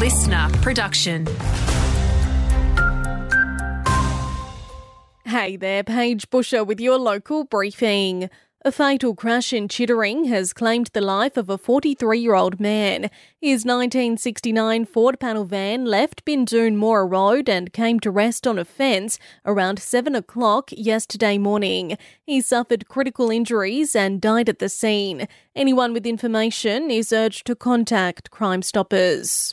LiSTNR production. Hey there, Paige Busher with your local briefing. A fatal crash in Chittering has claimed the life of a 43 year old man. His 1969 Ford panel van left Bindoon Moora Road and came to rest on a fence around 7 o'clock yesterday morning. He suffered critical injuries and died at the scene. Anyone with information is urged to contact Crime Stoppers.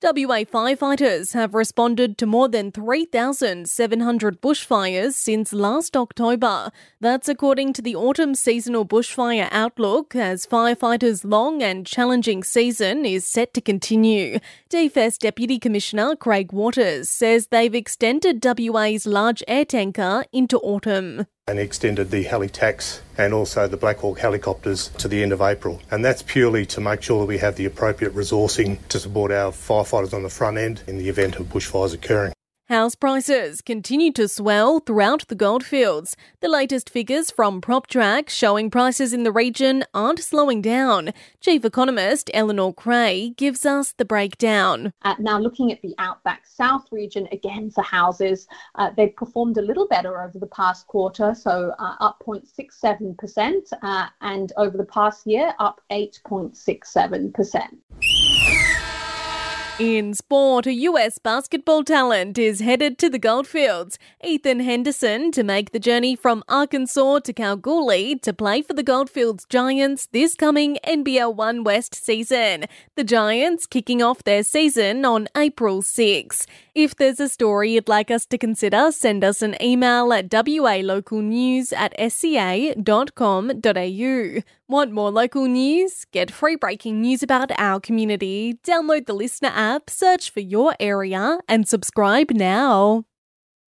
WA firefighters have responded to more than 3,700 bushfires since last October. That's according to the autumn seasonal bushfire outlook, as firefighters' long and challenging season is set to continue. DFS Deputy Commissioner Craig Waters says they've extended WA's large air tanker into autumn and extended the heli tax and also the Black Hawk helicopters to the end of April. And that's purely to make sure that we have the appropriate resourcing to support our firefighters on the front end in the event of bushfires occurring. House prices continue to swell throughout the goldfields. The latest figures from PropTrack showing prices in the region aren't slowing down. Chief economist Eleanor Creagh gives us the breakdown. Uh, now, looking at the Outback South region again for houses, uh, they've performed a little better over the past quarter, so uh, up 0.67%, uh, and over the past year, up 8.67%. In sport, a US basketball talent is headed to the Goldfields. Ethan Henderson to make the journey from Arkansas to Kalgoorlie to play for the Goldfields Giants this coming NBL One West season. The Giants kicking off their season on April 6. If there's a story you'd like us to consider, send us an email at walocalnews at sca.com.au. Want more local news? Get free breaking news about our community. Download the LiSTNR app, search for your area, and subscribe now.